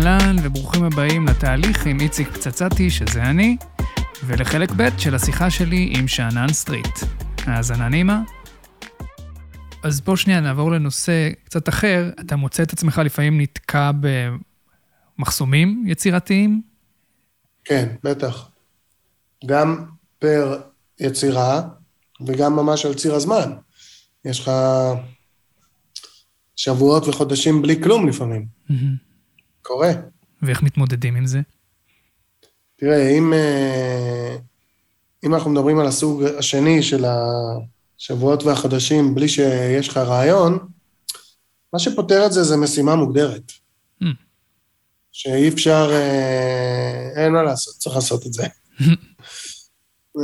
אהלן וברוכים הבאים לתהליך עם איציק פצצתי, שזה אני, ולחלק ב' של השיחה שלי עם שאנן סטריט. האזנה נעימה. אז בוא שנייה נעבור לנושא קצת אחר. אתה מוצא את עצמך לפעמים נתקע במחסומים יצירתיים? כן, בטח. גם פר יצירה וגם ממש על ציר הזמן. יש לך שבועות וחודשים בלי כלום לפעמים. קורה. ואיך מתמודדים עם זה? תראה, אם, אה, אם אנחנו מדברים על הסוג השני של השבועות והחודשים בלי שיש לך רעיון, מה שפותר את זה זה משימה מוגדרת. Mm. שאי אפשר, אה, אין מה לעשות, צריך לעשות את זה.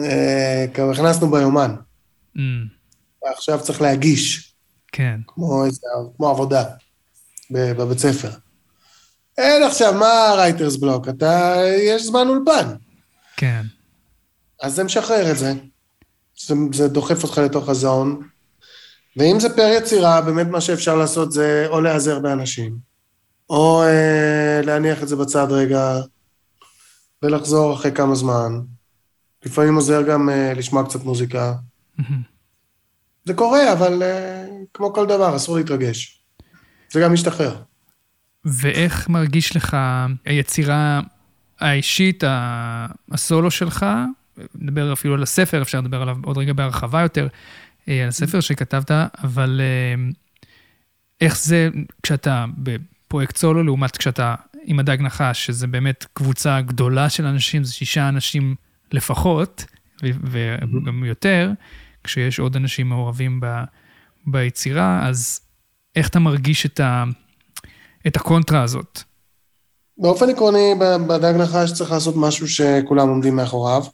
אה, כבר הכנסנו ביומן, Mm, ועכשיו צריך להגיש, כן. כמו, כמו עבודה בבית ספר. אין עכשיו, מה רייטרס בלוק? אתה, יש זמן אולפן. כן. אז זה משחרר את זה. זה, זה דוחף אותך לתוך הזון. ואם זה פר יצירה, באמת מה שאפשר לעשות זה או להיעזר באנשים, או אה, להניח את זה בצד רגע ולחזור אחרי כמה זמן. לפעמים עוזר גם אה, לשמוע קצת מוזיקה. זה קורה, אבל אה, כמו כל דבר, אסור להתרגש. זה גם משתחרר. ואיך מרגיש לך היצירה האישית, הסולו שלך? נדבר אפילו על הספר, אפשר לדבר עליו עוד רגע בהרחבה יותר, אה, על הספר שכתבת, אבל אה, איך זה כשאתה בפרויקט סולו, לעומת כשאתה עם הדג נחש, שזה באמת קבוצה גדולה של אנשים, זה שישה אנשים לפחות, וגם יותר, כשיש עוד אנשים מעורבים ב- ביצירה, אז איך אתה מרגיש את ה... את הקונטרה הזאת. באופן עקרוני, בדג נחש צריך לעשות משהו שכולם עומדים מאחוריו,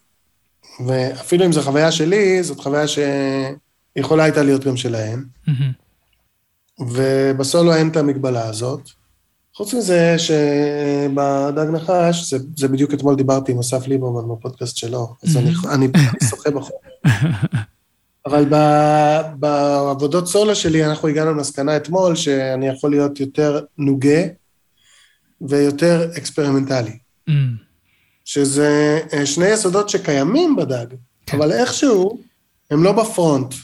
ואפילו אם זו חוויה שלי, זאת חוויה שיכולה הייתה להיות גם שלהם. ובסולו אין את המגבלה הזאת. חוץ מזה שבדג נחש, זה, זה בדיוק אתמול דיברתי עם אסף ליברמן בפודקאסט שלו, אז אני, אני שוחה בחור. אבל ב- בעבודות סולו שלי אנחנו הגענו למסקנה אתמול שאני יכול להיות יותר נוגה ויותר אקספרימנטלי. אמ, שזה אה, שני יסודות שקיימים בדג, כן. אבל איכשהו הם לא ב front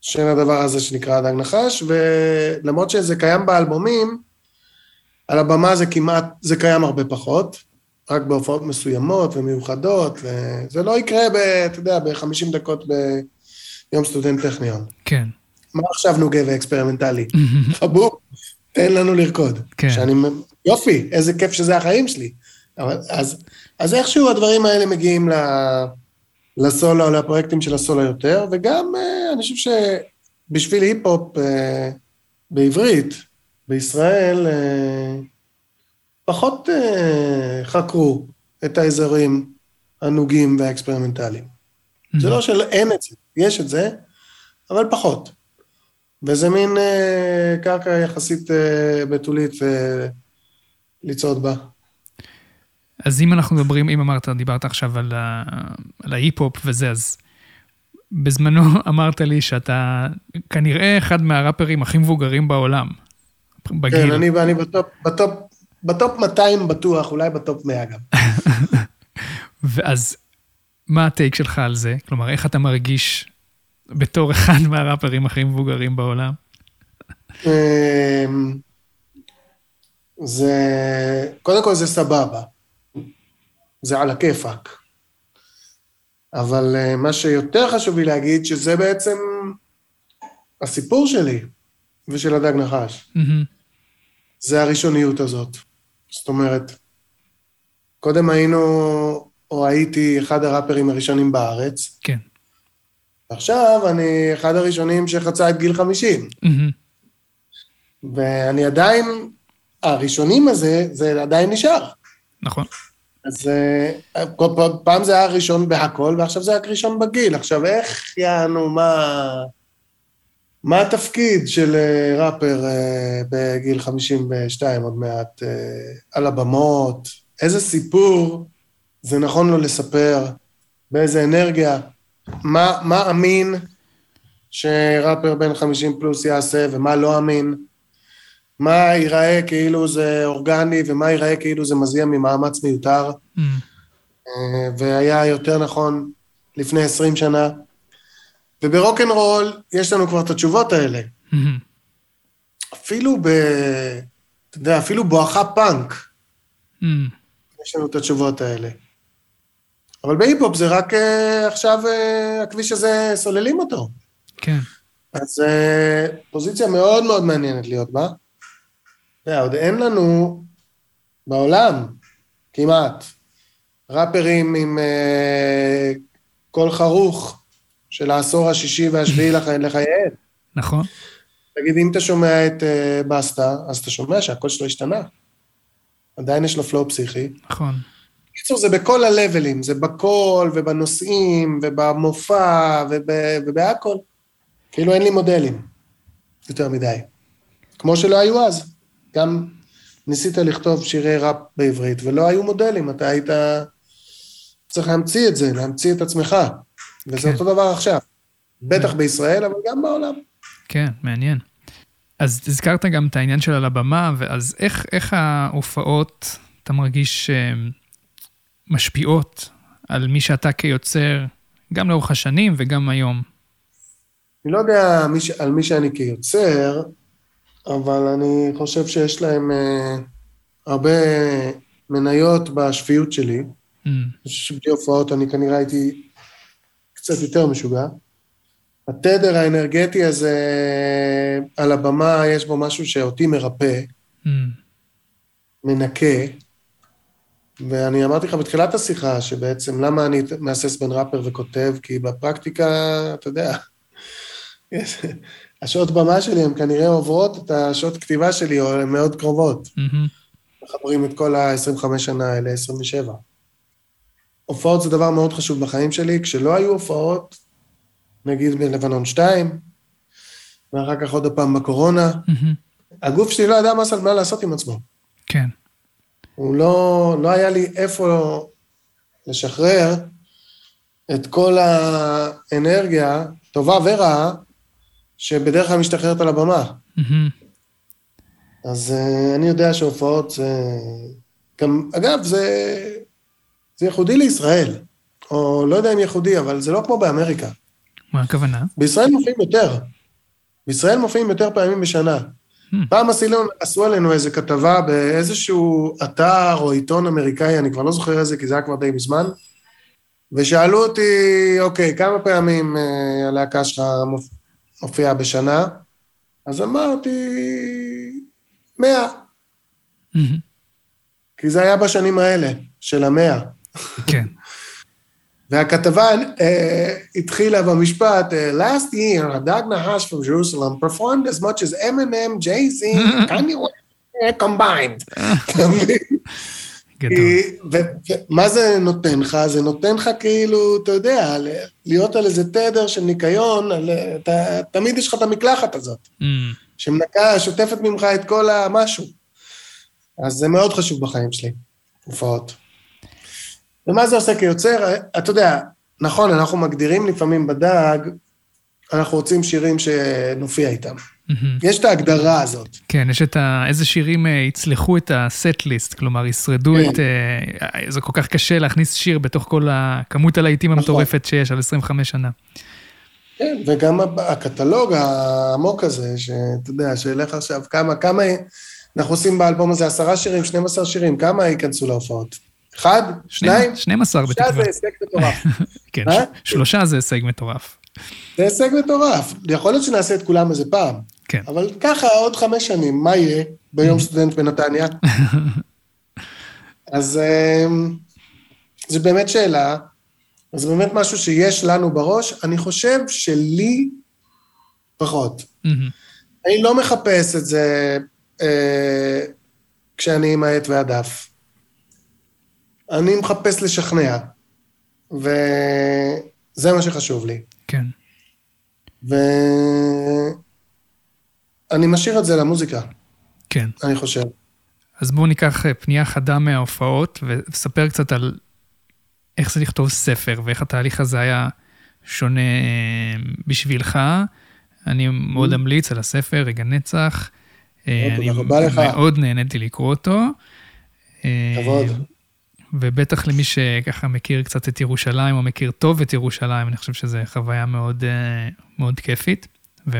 של הדבר הזה שנקרא דג נחש, ולמרות שזה קיים באלבומים, על הבמה זה כמעט, זה קיים הרבה פחות, רק בהופעות מסוימות ומיוחדות, וזה לא יקרה, ב, אתה יודע, ב-50 דקות ביום סטודנט טכניון. כן. מה עכשיו נוגה ואקספרימנטלי? חבוב, תן לנו לרקוד. כן. שאני, יופי, איזה כיף שזה החיים שלי. אבל, אז, אז איכשהו הדברים האלה מגיעים ל, לסולו, לפרויקטים של הסולו יותר, וגם אה, אני חושב שבשביל היפ-הופ אה, בעברית, בישראל, אה, פחות חקרו את האזורים הנוגים והאקספרימנטליים. זה לא שאין את זה, יש את זה, אבל פחות. וזה מין אה, קרקע יחסית אה, בתולית אה, לצעוד בה. אז אם אנחנו מדברים, אם אמרת, דיברת עכשיו על, ה, על ההיפ-הופ וזה, אז בזמנו אמרת לי שאתה כנראה אחד מהראפרים הכי מבוגרים בעולם. בגיל. כן, אני, אני ב top, ב top, ב top 200 בטוח, אולי ב top 100 גם. ואז מה ה take שלך על זה? כלומר, איך אתה מרגיש בתור אחד מהראפרים הכי מבוגרים בעולם? אמ, זה, קודם כל זה סבבה. זה על הכיפאק. אבל אה, מה שיותר חשוב לי להגיד, שזה בעצם הסיפור שלי ושל הדג נחש. זה הראשוניות הזאת. זאת אומרת, קודם היינו, או הייתי אחד הראפרים הראשונים בארץ, כן. עכשיו אני אחד הראשונים שחצה את גיל 50. מהמם. ואני עדיין, הראשונים הזה, זה עדיין נשאר. נכון. אז אה, פעם, זה היה ראשון בהכל, ועכשיו זה רק ראשון בגיל. עכשיו, איך יענו, מה... מה התפקיד של אה, ראפר אה, בגיל 52 עוד מעט על הבמות? איזה סיפור זה נכון לו לספר? באיזה אנרגיה? מה, מה אמין שראפר בן 50 פלוס יעשה ומה לא אמין? מה ייראה כאילו זה אורגני ומה ייראה כאילו זה מזיע ממאמץ מיותר, Mm, אה, והיה יותר נכון לפני 20 שנה. וברוקנרול יש לנו כבר את התשובות האלה. mm, אפילו ב... אתה יודע, אפילו בואכה פאנק, mm, יש לנו את התשובות האלה. אבל בהיפ-הופ זה רק אה, עכשיו אה, הכביש הזה, סוללים אותו. כן. אז אה, פוזיציה מאוד מאוד מעניינת להיות בה. אתה יודע, עוד אין לנו בעולם, כמעט, ראפרים עם קול חרוך של העשור השישי והשביעי לח- לחייהם. נכון. תגיד, אם אתה שומע את אה, Busta, אז אתה שומע שהקול שלו השתנה. עדיין יש לו flow פסיכי. נכון. בקיצור, זה בכל ה level ים, זה בקול ובנושאים ובמופע וב, ובהכל. כאילו אין לי מודלים יותר מדי. כמו שלא היו אז. גם ניסית לכתוב שירי ראפ בעברית, ולא היו מודלים, אתה היית צריך להמציא את זה, להמציא את עצמך. וזה כן. אותו דבר עכשיו. בטח בישראל, אבל גם בעולם. כן, מעניין. אז הזכרת גם את העניין של על הבמה, ואז איך, איך ההופעות, אתה מרגיש שהן משפיעות על מי שאתה כיוצר, גם לאורך השנים וגם היום? אני לא יודע מי ש... על מי שאני כיוצר, אבל אני חושב שיש להם אה, הרבה מניות בשפיות שלי. Mm, שבלי הופעות אני כנראה הייתי קצת יותר משוגע. התדר האנרגטי הזה על הבמה, יש בו משהו שאותי מרפא, mm, מנקה. ואני אמרתי לך בתחילת השיחה, שבעצם למה אני מהסס בין ראפר וכותב, כי בפרקטיקה, אתה יודע, השעות במה שלי הן כנראה עוברות את השעות כתיבה שלי, או הן מאוד קרובות. מחברים את כל ה-25 שנה האלה, 27. הופעות זה דבר מאוד חשוב בחיים שלי. כשלא היו הופעות, נגיד בלבנון 2, ואחר כך עוד פעם בקורונה. הגוף שלי לא ידע מה לעשות עם עצמו. כן, הוא לא, לא היה לי איפה לשחרר את כל האנרגיה, טובה ורעה, שבדרך כלל משתחררת על הבמה. מהמם, אז uh, אני יודע שהופעות זה... גם, אגב, זה, זה ייחודי לישראל, או לא יודע אם ייחודי, אבל זה לא כמו באמריקה. מה הכוונה? בישראל מופיעים יותר. בישראל מופיעים יותר פעמים בשנה. פעם עשו, עשו עלינו איזו כתבה באיזשהו אתר או עיתון אמריקאי, אני כבר לא זוכר איזה, כי זה היה כבר די מזמן, ושאלו אותי, אוקיי, כמה פעמים אה, הלהקה שלך מופ- מופיעה בשנה? אז אמרתי, מאה. כי זה היה בשנים האלה, של המאה. כן, והכתבה אה, התחילה במשפט, אה, last year, הדג נחש from Jerusalem performed as much as M&M, Jay-Z, Kanye West, combined. ומה זה נותן לך? זה נותן לך כאילו, אתה יודע, להיות על איזה תדר של ניקיון, על- אתה, תמיד יש לך את המקלחת הזאת, מהמם, שמנקה, שוטפת ממך את כל המשהו. אז זה מאוד חשוב בחיים שלי, הופעות. ומה זה עושה כיוצר? אתה יודע, נכון, אנחנו מגדירים לפעמים בדג, אנחנו רוצים שירים שנופיע איתם. מהמם. יש את ההגדרה הזאת. כן, יש את ה... איזה שירים אה, יצלחו את הסט ליסט, כלומר, ישרדו כן. את... אה, זה כל כך קשה להכניס שיר בתוך כל הכמות הלהיטים נכון. המטורפת שיש על 25 שנה. כן, וגם הקטלוג העמוק הזה, שאתה יודע, שילך עכשיו, כמה, כמה, אנחנו עושים באלבום הזה עשרה שירים, 12 שירים, כמה ייכנסו להופעות? אחד? שניים? 12 שלושה בתקווה. זה הישג מטורף. כן, אה? שלושה זה הישג מטורף. זה הישג מטורף. יכול להיות שנעשה את כולם איזה פעם, כן. אבל ככה עוד חמש שנים, מה יהיה ביום סטודנט בנתניה? אז אמ, זו באמת שאלה, זה באמת משהו שיש לנו בראש. אני חושב שלי פחות. אני לא מחפש את זה אה, כשאני עם העט והדף. אני מחפש לשכנע, וזה מה שחשוב לי. כן. ואני משאיר את זה למוזיקה, כן. אני חושב. אז בואו ניקח אה, פנייה חדה מההופעות, וספר קצת על איך זה לכתוב ספר, ואיך התהליך הזה היה שונה אה, בשבילך. אני מאוד אמליץ על הספר, רגע נצח. אה, אני. מאוד נהניתי לקרוא אותו. כבוד. ובטח למי שככה מכיר קצת את ירושלים, או מכיר טוב את ירושלים, אני חושב שזו חוויה מאוד, אה, מאוד כיפית ו-.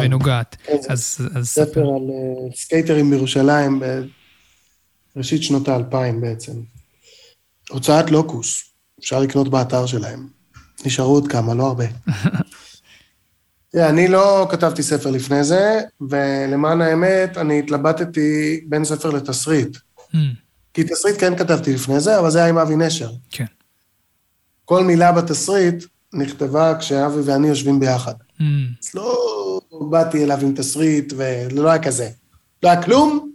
ונוגעת. אז, אז ספר ספר. על אה, סקייטרים בירושלים בראשית שנות האלפיים בעצם. הוצאת לוקוס, אפשר לקנות באתר שלהם. נשארו עוד כמה, לא הרבה. תראה, אני לא כתבתי ספר לפני זה, ולמען האמת, אני התלבטתי בין ספר לתסריט. כי תסריט כן כתבתי לפני זה, אבל זה היה עם אבי נשר. כן. כל מילה בתסריט נכתבה כשאבי ואני יושבים ביחד. Mm, אז לא באתי אליו עם תסריט, ולא היה כזה. לא היה כלום,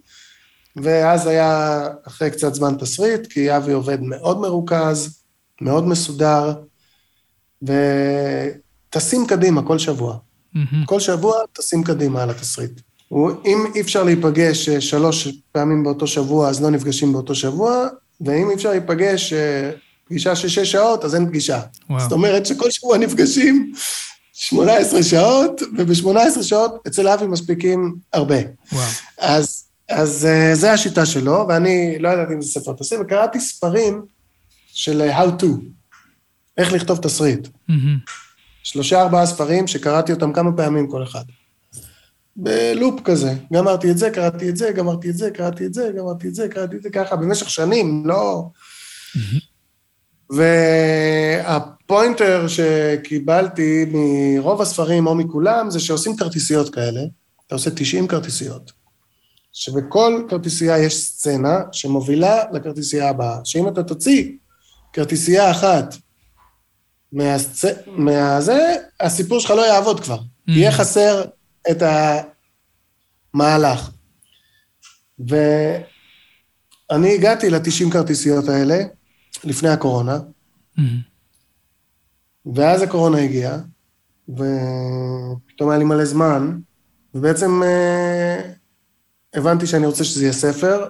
ואז היה אחרי קצת זמן תסריט, כי אבי עובד מאוד מרוכז, מאוד מסודר, וטסים קדימה כל שבוע. מהמם. כל שבוע טסים קדימה על התסריט. הוא- אם אי אפשר להיפגש אה, שלוש פעמים באותו שבוע, אז לא נפגשים באותו שבוע, ואם אי אפשר להיפגש אה, פגישה של שש שעות, אז אין פגישה. וואו. זאת אומרת שכל שבוע נפגשים 18 שעות, וב-18 שעות אצל אבי מספיקים הרבה. וואו. אז, אז אה, זה השיטה שלו, ואני לא ידעתי אם זה ספר תסריט, וקראתי ספרים של How to, איך לכתוב תסריט. מהמם. שלושה ארבעה ספרים שקראתי אותם כמה פעמים כל אחד. בלופ כזה, גמרתי את זה, קראתי את זה, גמרתי את זה, קראתי את זה, גמרתי את זה, קראתי את זה, ככה, במשך שנים, לא... והפוינטר שקיבלתי מרוב הספרים או מכולם, זה שעושים כרטיסיות כאלה, אתה עושה 90 כרטיסיות, שבכל כרטיסייה יש סצנה שמובילה לכרטיסייה הבאה, שאם אתה תוציא כרטיסייה אחת מהסצ... מהזה, הסיפור שלך לא יעבוד כבר. Mm. יהיה חסר את המהלך. ואני הגעתי ל-90 כרטיסיות האלה לפני הקורונה, מהמם. ואז הקורונה הגיעה, ופתאום היה לי מלא זמן, ובעצם אה, הבנתי שאני רוצה שזה יהיה ספר,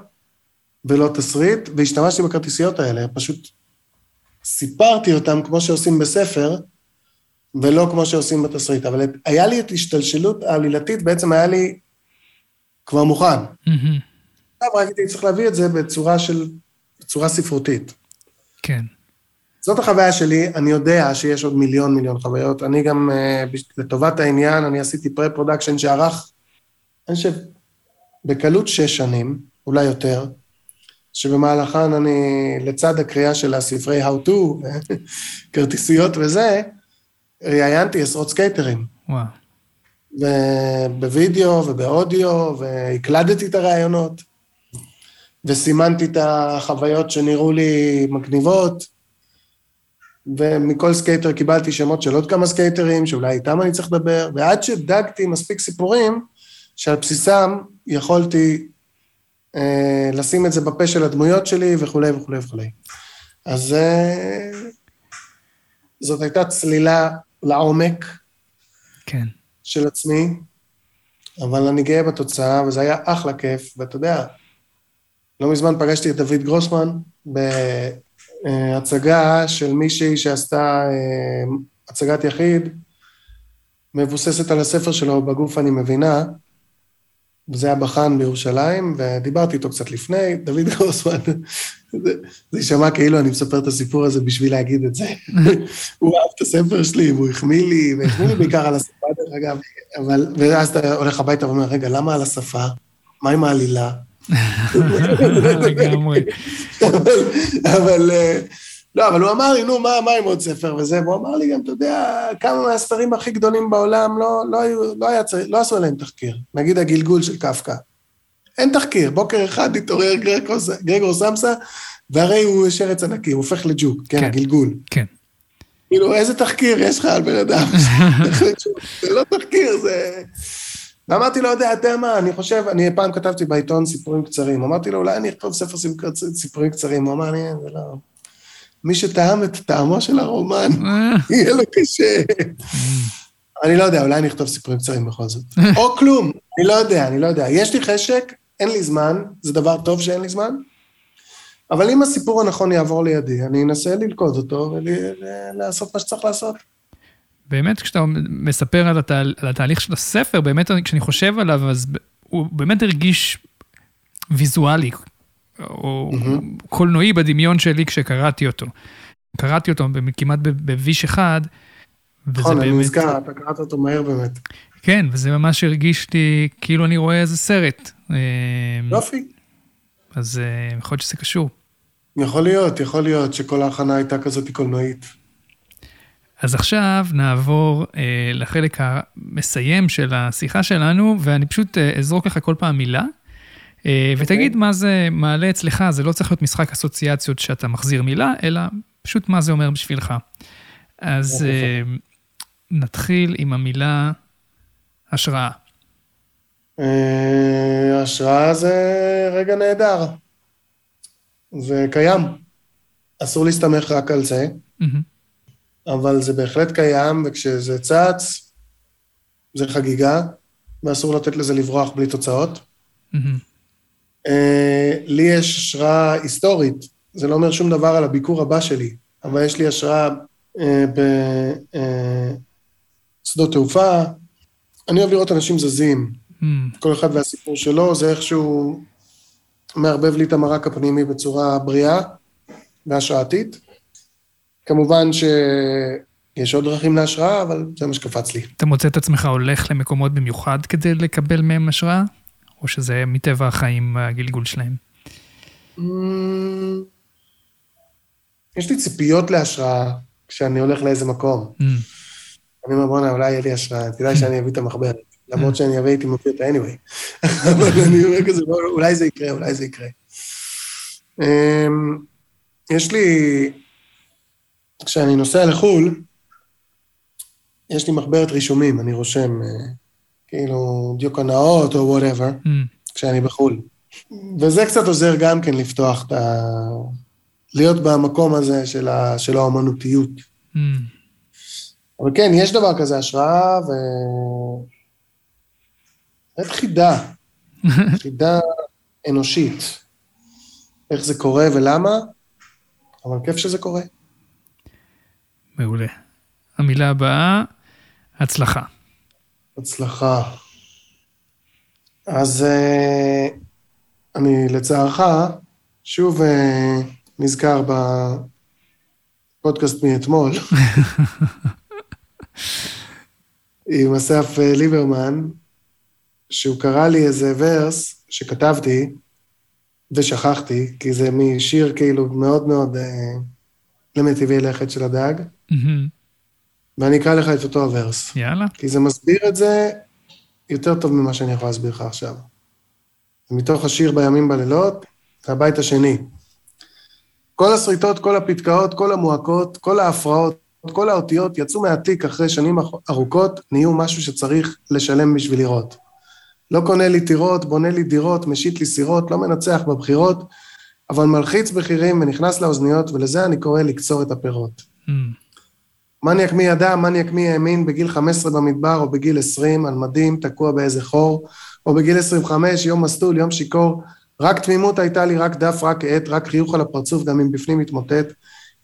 ולא תסריט, והשתמשתי בכרטיסיות האלה, פשוט סיפרתי אותם כמו שעושים בספר, ולא כמו שעושים בתסריט. אבל היה לי את השתלשלות העלילתית, בעצם היה לי כבר מוכן. עכשיו רק הייתי צריך להביא את זה בצורה של, בצורה ספרותית. כן. זאת החוויה שלי, אני יודע שיש עוד מיליון מיליון חוויות. אני גם, אה, לטובת העניין, אני עשיתי pre-production שארך, אני חושב, בקלות שש שנים, אולי יותר, שבמהלכן אני, לצד הקריאה של הספרי How to, כרטיסיות וזה, ראיינתי עשרות סקייטרים. וואו. ובווידאו ובאודיו, והקלדתי את הראיונות, וסימנתי את החוויות שנראו לי מגניבות, ומכל סקייטר קיבלתי שמות של עוד כמה סקייטרים, שאולי איתם אני צריך לדבר, ועד שדגתי מספיק סיפורים, שעל בסיסם יכולתי אה, לשים את זה בפה של הדמויות שלי וכולי וכולי וכולי. אז אה, זאת הייתה צלילה לעומק, כן. של עצמי, אבל אני גאה בתוצאה, וזה היה אחלה כיף, ואתה יודע, לא מזמן פגשתי את דוד גרוסמן בהצגה של מישהי שעשתה אה, הצגת יחיד, מבוססת על הספר שלו, בגוף אני מבינה, וזה היה בחאן בירושלים, ודיברתי איתו קצת לפני, דוד גרוסמן, זה, זה יישמע כאילו אני מספר את הסיפור הזה בשביל להגיד את זה. הוא אהב את הספר שלי, והוא החמיא לי, והחמיא לי בעיקר על השפה, דרך אגב, אבל, ואז אתה הולך הביתה ואומר, רגע, למה על השפה? מה עם העלילה? לגמרי. אבל, אבל, אה, לא, אבל הוא אמר לי, נו, מה, מה עם עוד ספר וזה? והוא אמר לי גם, אתה יודע, כמה מהספרים הכי גדולים בעולם לא, לא, היו, לא, היה לא עשו עליהם תחקיר. נגיד הגלגול של קפקא. אין תחקיר, בוקר אחד התעורר גרגור, גרגור סמסה, והרי הוא יש ארץ ענקי, הוא הופך לג'וק, כן, כן. הגלגול. כן. כאילו, איזה תחקיר יש לך על בן אדם? זה לא תחקיר, זה... ואמרתי לו, יודע, אתה מה, אני חושב, אני פעם כתבתי בעיתון סיפורים קצרים, אמרתי לו, אולי אני אכתוב ספר סיפורים קצרים, הוא אמר לי, "אה, זה לא... מי שטעם את טעמו של הרומן, אה, יהיה לו קשה. אני לא יודע, אולי אני אכתוב סיפורים קצרים בכל זאת. או כלום, אני לא יודע, אני לא יודע. יש לי חשק, אין לי זמן, זה דבר טוב שאין לי זמן, אבל אם הסיפור הנכון יעבור לידי, אני אנסה ללכוד אותו ולעשות מה שצריך לעשות. באמת, כשאתה מספר על, התה, על התהליך של הספר, באמת, כשאני חושב עליו, אז הוא באמת הרגיש ויזואלי, או מהמם. קולנועי בדמיון שלי כשקראתי אותו. קראתי אותו כמעט בוויש אחד, נכון, אני. נזכר, אתה קראת אותו מהר באמת. כן, וזה ממש הרגיש לי כאילו אני רואה איזה סרט. אה, יופי. אז אה, יכול להיות שזה קשור. יכול להיות, יכול להיות שכל ההכנה הייתה כזאת קולנועית. אז עכשיו נעבור אה, לחלק המסיים של השיחה שלנו, ואני פשוט אה, אזרוק לך כל פעם מילה, אה, ותגיד מה זה מעלה אצלך, זה לא צריך להיות משחק אסוציאציות שאתה מחזיר מילה, אלא פשוט מה זה אומר בשבילך. אז אה, נתחיל עם המילה השראה. אה, השראה זה רגע נהדר. זה קיים. אסור להסתמך רק על זה. אבל זה בהחלט קיים, וכשזה צץ, זה חגיגה, ואסור לתת לזה לברוח בלי תוצאות. מהמם. אה, לי יש השראה היסטורית, זה לא אומר שום דבר על הביקור הבא שלי, אבל יש לי השראה אה, בשדות תעופה. אני אוהב לראות אנשים זזים, מהמם. כל אחד והסיפור שלו, זה איכשהו מערבב לי את המרק הפנימי בצורה בריאה והשראתית. כמובן שיש עוד דרכים להשראה, אבל זה מה שקפץ לי. אתה מוצא את עצמך הולך למקומות במיוחד כדי לקבל מהם השראה? או שזה מטבע החיים הגלגול שלהם? Mm, יש לי ציפיות להשראה כשאני הולך לאיזה מקום. מהמם. אני אומר, בואנה, אולי יהיה לי השראה, כדאי שאני אביא את המחברת. למרות שאני אביא איתי מביא אותה anyway. אבל אני אומר כזה, "בוא, אולי זה יקרה, אולי זה יקרה. אמ, יש לי, כשאני נוסע לחו"ל, יש לי מחברת רישומים, אני רושם, אה, כאילו, דיוקנאות או וואטאבר, מהמם. כשאני בחו"ל. וזה קצת עוזר גם כן לפתוח את ה... להיות במקום הזה של, ה... של האומנותיות. מהמם. אבל כן, יש דבר כזה, השראה ו... באמת חידה, חידה אנושית. איך זה קורה ולמה, אבל כיף שזה קורה. מעולה. המילה הבאה, הצלחה. הצלחה. אז אה, אני, לצערך, שוב אה, נזכר בפודקאסט מאתמול, עם אסף אה, ליברמן, שהוא קרא לי איזה ורס שכתבתי ושכחתי, כי זה משיר כאילו מאוד מאוד למטיבי לכת של הדג, מהמם. ואני אקרא לך את אותו הוורס. יאללה. כי זה מסביר את זה יותר טוב ממה שאני יכול להסביר לך עכשיו. מתוך השיר בימים בלילות, הבית השני. כל השריטות, כל הפתקאות, כל המועקות, כל ההפרעות, כל האותיות יצאו מהתיק אחרי שנים ארוכות, נהיו משהו שצריך לשלם בשביל לראות. לא קונה לי טירות, בונה לי דירות, משית לי סירות, לא מנצח בבחירות, אבל מלחיץ בחירים ונכנס לאוזניות, ולזה אני קורא לקצור את הפירות. מהמם. מניאק מי ידע, מניאק מי האמין בגיל 15 במדבר או בגיל 20 על מדים תקוע באיזה חור, או בגיל 25 יום מסטול, יום שיכור, רק תמימות הייתה לי, רק דף, רק עט, רק חיוך על הפרצוף, גם אם בפנים מתמוטט.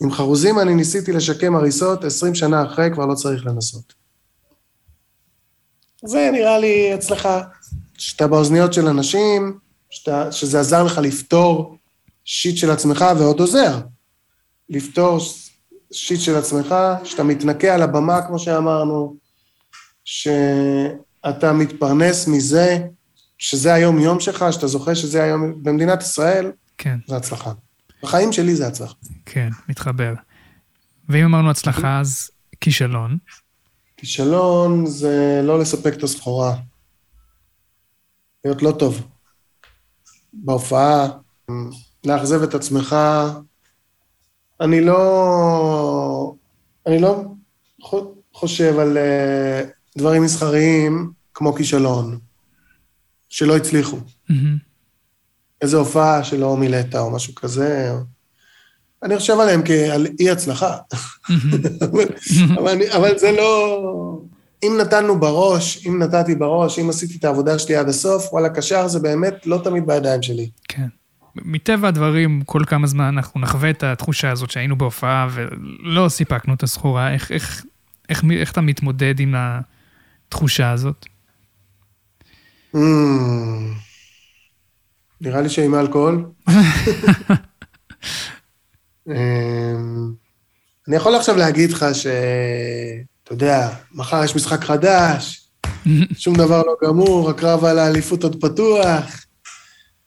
עם חרוזים אני ניסיתי לשקם הריסות, 20 שנה אחרי כבר לא צריך לנסות. זה נראה לי הצלחה, שאתה באוזניות של אנשים, שאתה, שזה עזר לך לפתור שיט של עצמך, ועוד עוזר. לפתור שיט של עצמך, שאתה מתנקה על הבמה, כמו שאמרנו, שאתה מתפרנס מזה, שזה היום-יום שלך, שאתה זוכר שזה היום... במדינת ישראל, כן, זה הצלחה. בחיים שלי זה הצלחה. כן, מתחבר. ואם אמרנו הצלחה, אז כישלון. כישלון זה לא לספק את הסחורה. להיות לא טוב. בהופעה, לאכזב את עצמך. אני לא... אני לא חו- חושב על אה, דברים מסחריים כמו כישלון, שלא הצליחו. מהמם. איזו הופעה שלא מילאת או משהו כזה. אני חושב עליהם כעל אי הצלחה. מהמם. אבל, אבל, אני, אבל זה לא... אם נתנו בראש, אם נתתי בראש, אם עשיתי את העבודה שלי עד הסוף, וואלה, קשר זה באמת לא תמיד בידיים שלי. מטבע הדברים, כל כמה זמן אנחנו נחווה את התחושה הזאת שהיינו בהופעה ולא סיפקנו את הסחורה. איך, איך, איך, איך אתה מתמודד עם התחושה הזאת? Mm, נראה לי שעם אלכוהול. אמ, אני יכול עכשיו להגיד לך ש... אתה יודע, מחר יש משחק חדש, שום דבר לא גמור, הקרב על האליפות עוד פתוח,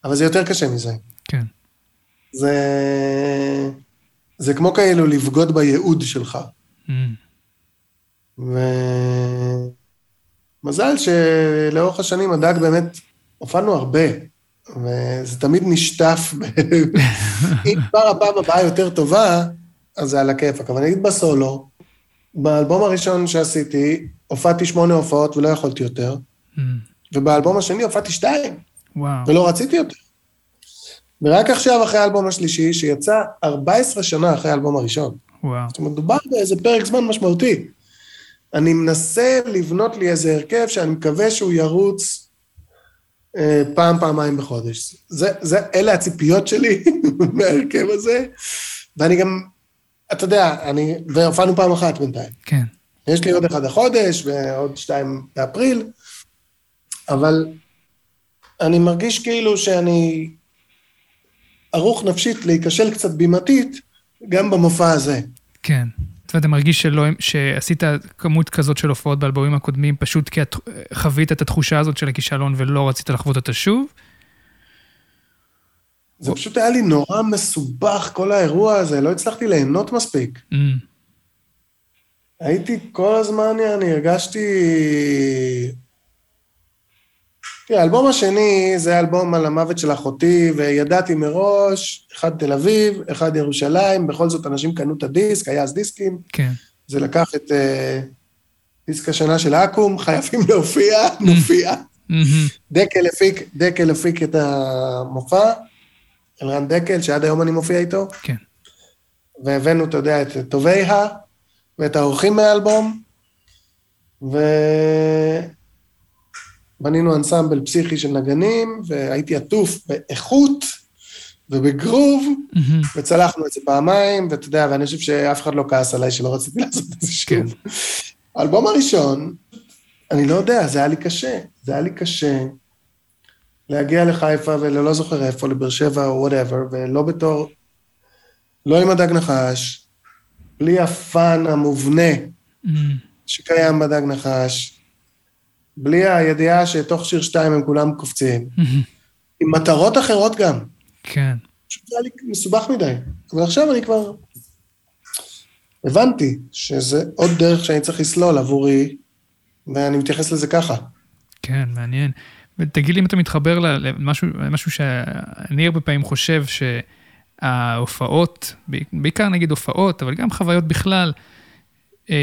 אבל זה יותר קשה מזה. כן. זה... זה כמו כאילו לבגוד בייעוד שלך. Mm. ומזל שלאורך השנים הדג באמת, הופענו הרבה, וזה תמיד נשטף. אם כבר הפעם הבאה יותר טובה, אז זה על הכיפאק. אבל נגיד בסולו, באלבום הראשון שעשיתי, הופעתי שמונה הופעות ולא יכולתי יותר, Mm. ובאלבום השני הופעתי שתיים, וואו. ולא רציתי יותר. ורק עכשיו, אחרי האלבום השלישי, שיצא 14 שנה אחרי האלבום הראשון. וואו. זאת אומרת, מדובר באיזה פרק זמן משמעותי. אני מנסה לבנות לי איזה הרכב שאני מקווה שהוא ירוץ אה, פעם, פעמיים בחודש. זה, זה, אלה הציפיות שלי מההרכב הזה, ואני גם, אתה יודע, אני, והופענו פעם אחת בינתיים. כן. יש לי עוד אחד החודש ועוד שתיים באפריל, אבל אני מרגיש כאילו שאני ערוך נפשית להיכשל קצת בימתית, גם במופע הזה. כן. ואתה מרגיש שלא, שעשית כמות כזאת של הופעות באלבומים הקודמים, פשוט כי את חווית את התחושה הזאת של הכישלון ולא רצית לחוות אותה שוב? זה פשוט היה לי נורא מסובך, כל האירוע הזה, לא הצלחתי ליהנות מספיק. Mm. הייתי כל הזמן, אני הרגשתי... תראה, האלבום השני זה אלבום על המוות של אחותי, וידעתי מראש, אחד תל אביב, אחד ירושלים, בכל זאת אנשים קנו את הדיסק, היה אז דיסקים, כן. זה לקח את אה, דיסק השנה של אקו"ם, חייבים להופיע, נופיע. מהמם. דקל הפיק, דקל הפיק את המופע, אלרן דקל, שעד היום אני מופיע איתו, כן. והבאנו, אתה יודע, את טובי ה, ואת האורחים מהאלבום, ובנינו אנסמבל פסיכי של נגנים, והייתי עטוף באיכות ובגרוב, מהמם. וצלחנו את זה פעמיים, ואתה יודע, ואני חושב שאף אחד לא כעס עליי שלא רציתי לעשות את זה שוב. כן. האלבום הראשון, אני לא יודע, זה היה לי קשה. זה היה לי קשה להגיע לחיפה ולא זוכר איפה, לבאר שבע או whatever, ולא בתור, לא עם הדג נחש, בלי ה fun המובנה מהמם. שקיים בדג נחש, בלי הידיעה שתוך שיר שתיים הם כולם קופצים. עם מטרות אחרות גם. כן. פשוט היה לי מסובך מדי. אבל עכשיו אני כבר הבנתי שזה עוד דרך שאני צריך לסלול עבורי, ואני מתייחס לזה ככה. כן, מעניין. ותגיד לי אם אתה מתחבר למשהו, שאני הרבה פעמים חושב שההופעות, בעיקר נגיד הופעות, אבל גם חוויות בכלל, אמ,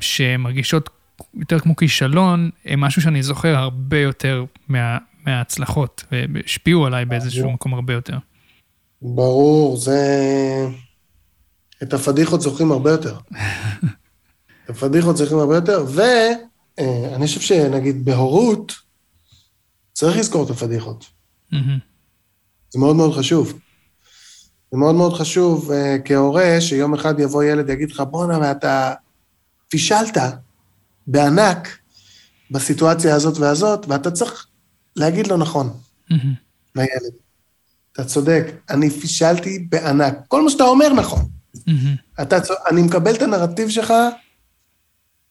שמרגישות יותר כמו כישלון, הם משהו שאני זוכר הרבה יותר מה, מההצלחות, והשפיעו עליי באיזשהו מקום הרבה יותר. ברור, זה... את הפדיחות זוכרים הרבה יותר. את הפדיחות זוכרים הרבה יותר, ואני חושב שנגיד בהורות, צריך לזכור את הפדיחות. זה מאוד מאוד חשוב. זה מאוד מאוד חשוב uh, כהורה, שיום אחד יבוא ילד ויגיד לך, בואנה, ואתה פישלת בענק בסיטואציה הזאת והזאת, ואתה צריך להגיד לו נכון. לילד. אתה צודק, אני פישלתי בענק. כל מה שאתה אומר נכון. אתה, צ- אני מקבל את הנרטיב שלך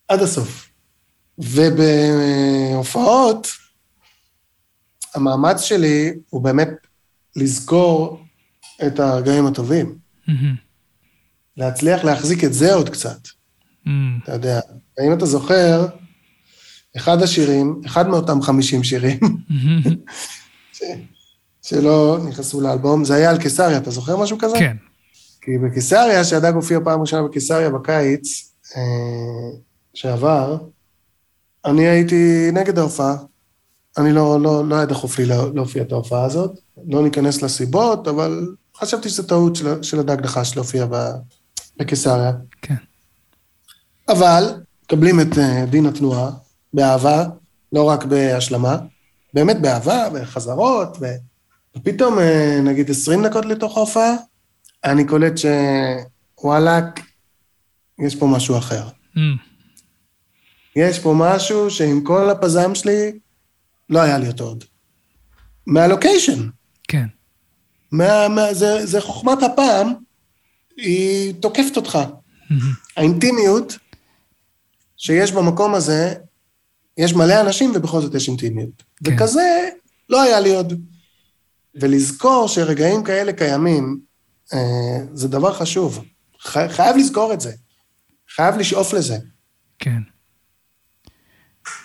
עד הסוף. ובהופעות, המאמץ שלי הוא באמת לזכור את הרגעים הטובים. להצליח להחזיק את זה עוד קצת. אתה יודע. ואם אתה זוכר, אחד השירים, אחד מאותם 50 שירים. ש- שלא נכנסו לאלבום, זה היה על קיסריה, אתה זוכר משהו כזה? כן. כי בקיסריה, שהדג הופיע פעם ראשונה בקיסריה בקיץ אה, שעבר, אני הייתי נגד ההופעה. אני לא, לא, לא היה דחוף לי לה- להופיע את ההופעה הזאת. לא ניכנס לסיבות, אבל חשבתי שזו טעות של, של הדג נחש להופיע בקיסריה. כן. אבל מקבלים את אה, דין התנועה באהבה, לא רק בהשלמה, באמת באהבה, בחזרות. ופתאום, אה, נגיד 20 דקות לתוך ההופעה, אני קולט שוואלאק, יש פה משהו אחר. מהמם. יש פה משהו שעם כל הפזם שלי, לא היה לי אותו עוד. מהלוקיישן. כן. מה, מה, זה, זה חוכמת הפעם, היא תוקפת אותך. האינטימיות שיש במקום הזה, יש מלא אנשים ובכל זאת יש אינטימיות. כן. וכזה לא היה לי עוד. ולזכור שרגעים כאלה קיימים, אה, זה דבר חשוב. חי, חייב לזכור את זה. חייב לשאוף לזה. כן.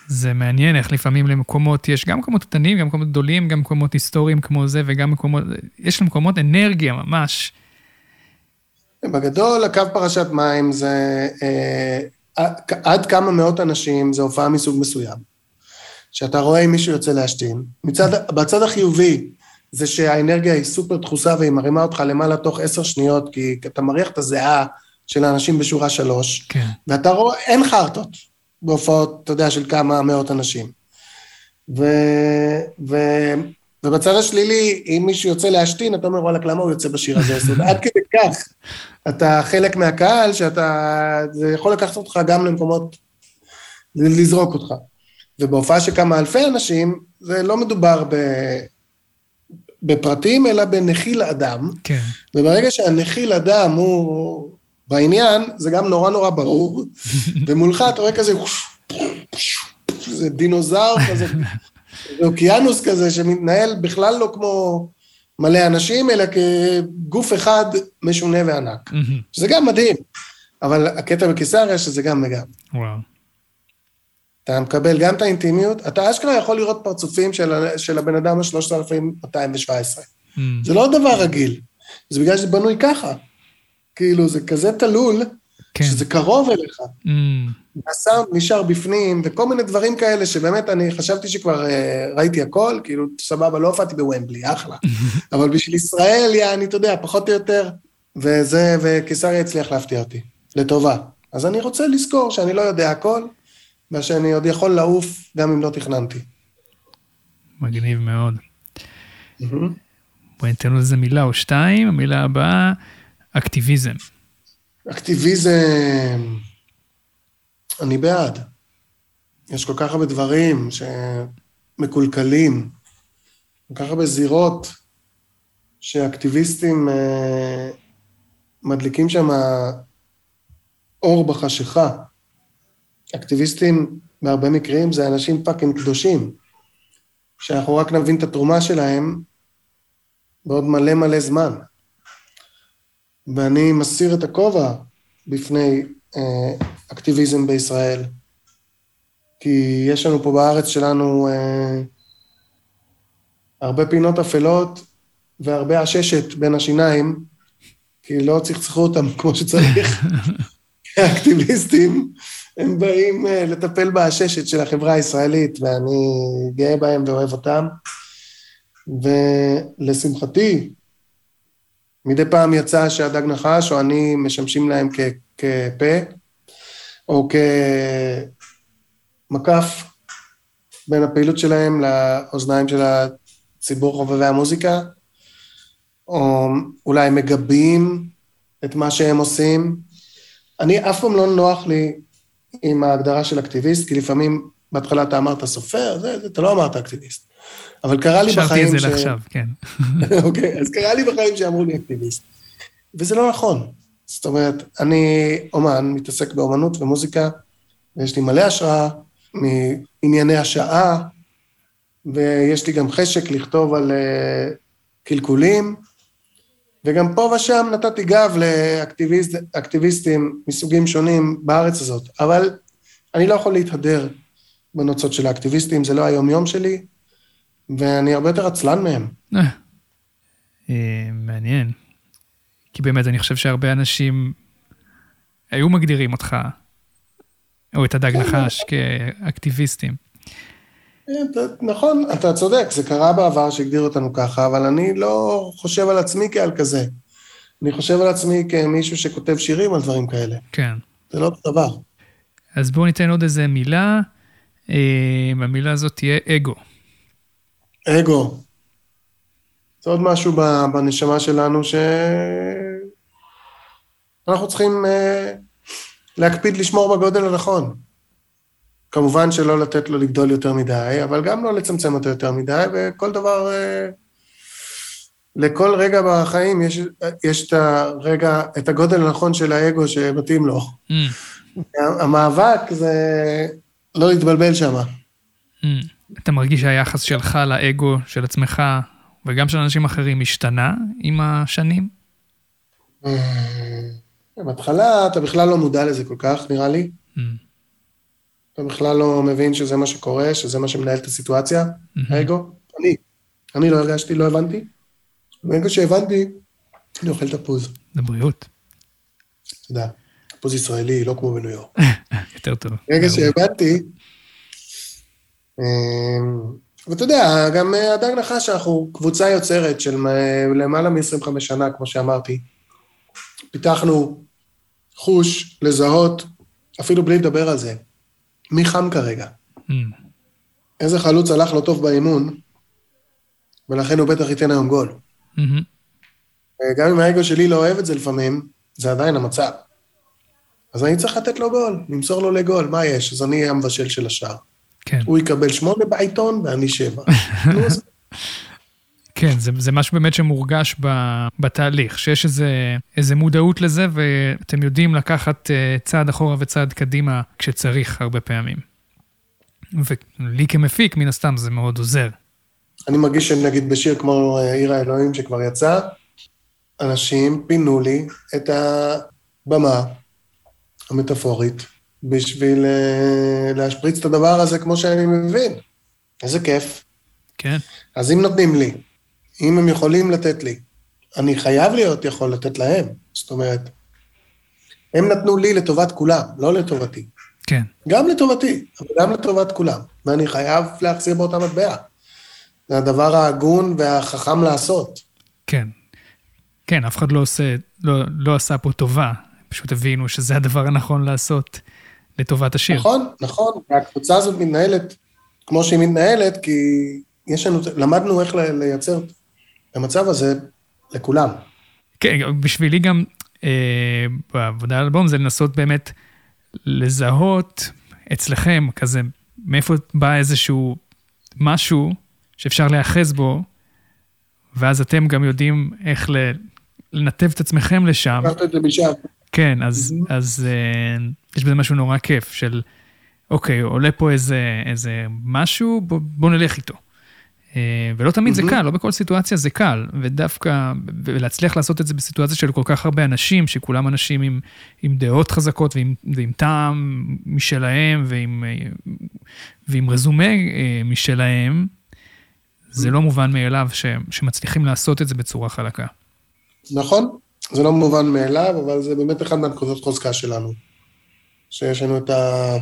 זה מעניין איך לפעמים למקומות, יש גם מקומות קטנים, גם מקומות גדולים, גם מקומות היסטוריים כמו זה, וגם מקומות, יש למקומות אנרגיה ממש. בגדול, הקו פרשת מים זה אה, עד כמה מאות אנשים, זה הופעה מסוג מסוים. שאתה רואה אם מישהו יוצא להשתין. מצד, בצד החיובי, זה שהאנרגיה היא סופר דחוסה והיא מרימה אותך למעלה תוך עשר שניות, כי אתה מריח את הזיעה של האנשים בשורה שלוש, כן. ואתה רואה, אין חרטות בהופעות, אתה יודע, של כמה מאות אנשים. ו, ו, ובצד השלילי, אם מישהו יוצא להשתין, אתה אומר, וואלכ, למה הוא יוצא בשיר הזה? אומרת, עד כדי כך, אתה חלק מהקהל, שאתה, זה יכול לקחת אותך גם למקומות, לזרוק אותך. ובהופעה של כמה אלפי אנשים, זה לא מדובר ב... בפרטים, אלא בנחיל אדם. כן. וברגע שהנחיל אדם הוא בעניין, זה גם נורא נורא ברור, ומולך אתה רואה כזה, זה דינוזאור כזה, זה אוקיינוס כזה שמתנהל בכלל לא כמו מלא אנשים, אלא כגוף אחד משונה וענק. שזה גם מדהים, אבל הקטע בקיסריה שזה גם וגם. וואו. אתה מקבל גם את האינטימיות, אתה אשכרה יכול לראות פרצופים של, של הבן אדם ה-3217. Mm. זה לא דבר רגיל, זה בגלל שזה בנוי ככה. כאילו, זה כזה תלול, כן. שזה קרוב אליך. Mm. הסאונד נשאר בפנים, וכל מיני דברים כאלה שבאמת אני חשבתי שכבר אה, ראיתי הכל, כאילו, סבבה, לא הופעתי בוומבלי, אחלה. אבל בשביל ישראל, יעני, אתה יודע, פחות או יותר, וזה, וקיסריה הצליח להפתיע אותי, לטובה. אז אני רוצה לזכור שאני לא יודע הכל, ושאני עוד יכול לעוף גם אם לא תכננתי. מגניב מאוד. בואי ניתן לו איזה מילה או שתיים, המילה הבאה, אקטיביזם. אקטיביזם, אני בעד. יש כל כך הרבה דברים שמקולקלים, כל כך הרבה זירות שאקטיביסטים אה, מדליקים שם אור בחשיכה. אקטיביסטים בהרבה מקרים זה אנשים פאקינג קדושים, שאנחנו רק נבין את התרומה שלהם בעוד מלא מלא זמן. ואני מסיר את הכובע בפני אה, אקטיביזם בישראל, כי יש לנו פה בארץ שלנו אה, הרבה פינות אפלות והרבה עששת בין השיניים, כי לא צחצחו אותם כמו שצריך. האקטיביסטים, הם באים אה, לטפל בעששת של החברה הישראלית, ואני גאה בהם ואוהב אותם. ולשמחתי, מדי פעם יצא שהדג נחש או אני משמשים להם כ- כפה, או כמקף בין הפעילות שלהם לאוזניים של הציבור חובבי המוזיקה, או אולי מגבים את מה שהם עושים. אני אף פעם לא נוח לי עם ההגדרה של אקטיביסט, כי לפעמים בהתחלה אתה אמרת סופר, זה, זה, אתה לא אמרת אקטיביסט. אבל קרה לי בחיים השארתי את זה לעכשיו, כן. אוקיי, אז קרה לי בחיים שאמרו לי אקטיביסט. וזה לא נכון. זאת אומרת, אני אומן, מתעסק באומנות ומוזיקה, ויש לי מלא השראה מענייני השעה, ויש לי גם חשק לכתוב על uh, קלקולים, וגם פה ושם נתתי גב לאקטיביסטים מסוגים שונים בארץ הזאת, אבל אני לא יכול להתהדר בנוצות של האקטיביסטים, זה לא היום-יום שלי, ואני הרבה יותר עצלן מהם. אה, אה, מעניין. כי באמת, אני חושב שהרבה אנשים היו מגדירים אותך, או את הדג נחש, כאקטיביסטים. נכון, אתה צודק, זה קרה בעבר שהגדירו אותנו ככה, אבל אני לא חושב על עצמי כעל כזה. אני חושב על עצמי כמישהו שכותב שירים על דברים כאלה. כן. זה לא אותו דבר. אז בואו ניתן עוד איזה מילה. אה, המילה הזאת תהיה אגו. אגו. זה עוד משהו בנשמה שלנו ש... אנחנו צריכים uh, להקפיד לשמור בגודל הנכון. כמובן שלא לתת לו לגדול יותר מדי, אבל גם לא לצמצם אותו יותר מדי, וכל דבר, אה, לכל רגע בחיים יש, יש את הרגע, את הגודל הנכון של האגו שמתאים לו. Mm, המאבק זה לא להתבלבל שם. mm. אתה מרגיש שהיחס שלך לאגו של עצמך וגם של אנשים אחרים השתנה עם השנים? בהתחלה אתה בכלל לא מודע לזה כל כך, נראה לי. Mm, אתה בכלל לא מבין שזה מה שקורה, שזה מה שמנהל את הסיטואציה, האגו. אני, אני לא הרגשתי, לא הבנתי. ברגע שהבנתי, אני אוכל תפוז. לבריאות. יודע, תפוז ישראלי, לא כמו בניו יורק. יותר טוב. ברגע שהבנתי, ואתה יודע, גם אה, הדג נחש, אנחנו קבוצה יוצרת של אה, למעלה מ-25 שנה, כמו שאמרתי. פיתחנו חוש לזהות, אפילו בלי לדבר על זה, מי חם כרגע. Mm, איזה חלוץ הלך לא טוב באימון, ולכן הוא בטח ייתן היום גול. מהמם. גם אם האגו שלי לא אוהב את זה לפעמים, זה עדיין המצב. אז אני צריך לתת לו גול, למסור לו לגול, מה יש? אז אני המבשל של השער. כן. הוא יקבל שמונה בעיתון ואני שבע. כן, זה, זה משהו באמת שמורגש ב, בתהליך, שיש איזה, איזה מודעות לזה, ואתם יודעים לקחת אה, צעד אחורה וצעד קדימה כשצריך הרבה פעמים. ולי כמפיק, מן הסתם, זה מאוד עוזר. אני מרגיש שנגיד בשיר כמו אה, עיר האלוהים שכבר יצא, אנשים פינו לי את הבמה המטאפורית בשביל אה, להשפריץ את הדבר הזה כמו שאני מבין. איזה כיף. כן, אז אם נותנים לי, אם הם יכולים לתת לי, אני חייב להיות יכול לתת להם. זאת אומרת, הם נתנו לי לטובת כולם, לא לטובתי. כן, גם לטובתי, אבל גם לטובת כולם. ואני חייב להחזיר באותה מטבע. זה הדבר ההגון והחכם לעשות. כן. כן, אף אחד לא עושה, לא, לא עשה פה טובה, פשוט הבינו שזה הדבר הנכון לעשות לטובת השיר. נכון, נכון, והקבוצה הזאת מתנהלת כמו שהיא מתנהלת, כי יש לנו, למדנו איך לייצר את המצב הזה לכולם. כן, בשבילי גם אה, בעבודה על אלבום זה לנסות באמת לזהות אצלכם כזה, מאיפה בא איזשהו משהו שאפשר להיאחז בו, ואז אתם גם יודעים איך לנתב את עצמכם לשם. לקחת את זה משם. כן, אז, אז אה, יש בזה משהו נורא כיף של, אוקיי, עולה פה איזה, איזה משהו, בוא, בוא נלך איתו. אה, ולא תמיד זה מהמם. קל, לא בכל סיטואציה זה קל, ודווקא, ולהצליח לעשות את זה בסיטואציה של כל כך הרבה אנשים, שכולם אנשים עם, עם דעות חזקות ועם, ועם טעם משלהם ועם, אה, ועם רזומה אה, משלהם, זה לא מובן מאליו ש, שמצליחים לעשות את זה בצורה חלקה. נכון, זה לא מובן מאליו, אבל זה באמת אחד מהנקודות חוזקה שלנו. שיש לנו את ה...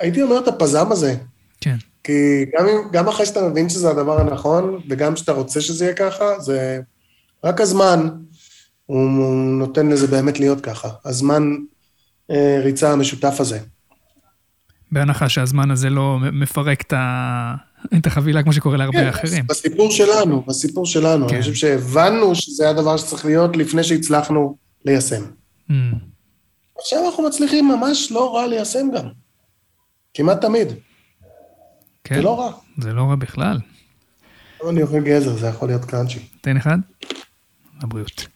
הייתי אומר את הפזם הזה, כן, כי גם, אם, גם אחרי שאתה מבין שזה הדבר הנכון, וגם שאתה רוצה שזה יהיה ככה, זה רק הזמן, הוא, נותן לזה באמת להיות ככה. הזמן אה, ריצה המשותף הזה. בהנחה שהזמן הזה לא מפרק את, ה... את החבילה כמו שקורה להרבה כן, אחרים. בסיפור שלנו, בסיפור שלנו. כן. אני חושב שהבנו שזה הדבר שצריך להיות לפני שהצלחנו ליישם. Mm, עכשיו אנחנו מצליחים ממש לא רע ליישם גם. כמעט תמיד. כן, זה לא רע. זה לא רע בכלל. אבל אני אוכל גזר, זה יכול להיות קראנצ'י. תן אחד. הבריאות.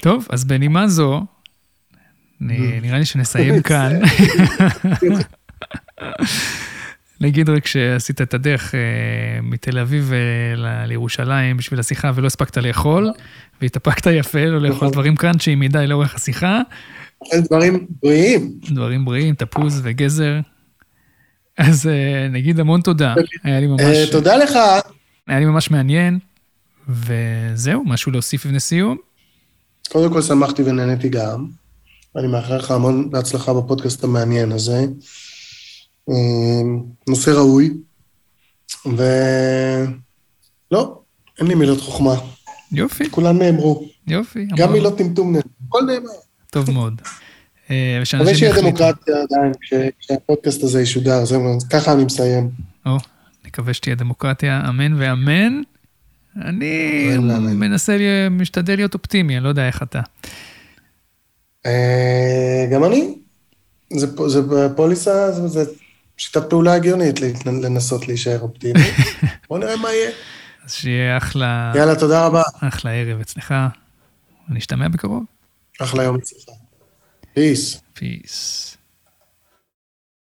טוב, אז בנימה זו, נ- נראה לי שנסיים כאן. נגיד רק שעשית את הדרך אה, מתל אביב אה, לירושלים בשביל השיחה ולא הספקת לאכול, והתאפקת יפה, לא לאכול נכון. דברים קראנצ'יים מדי לאורך השיחה, אוכל דברים בריאים. דברים בריאים, תפוז וגזר. אז אה, נגיד המון תודה, היה לי ממש, תודה לך. היה לי ממש מעניין, וזהו, משהו להוסיף לפני סיום. קודם כל שמחתי ונהניתי גם. אני מאחל לך המון בהצלחה בפודקאסט המעניין הזה. אה, נושא ראוי. ולא, אין לי מילות חוכמה. יופי, כולן נאמרו. יופי. גם המון- מילות טמטום נאמרו. הכל נאמר. טוב מאוד. מקווה ושאנשים שיהיה יחליטו. דמוקרטיה עדיין כש- כשהפודקאסט הזה ישודר. זהו, ככה אני מסיים. או, נקווה שתהיה דמוקרטיה, אמן ואמן. אני ואמן. מנסה, משתדל להיות אופטימי, אני לא יודע איך אתה. אה, גם אני. זה זה פוליסה, זה- זה שיטת פעולה הגיונית לנסות להישאר אופטימי. בוא נראה מה יהיה. אז שיהיה אחלה... יאללה, תודה רבה. אחלה ערב אצלך. נשתמע בקרוב. אחלה יום אצלך. פיס. פיס.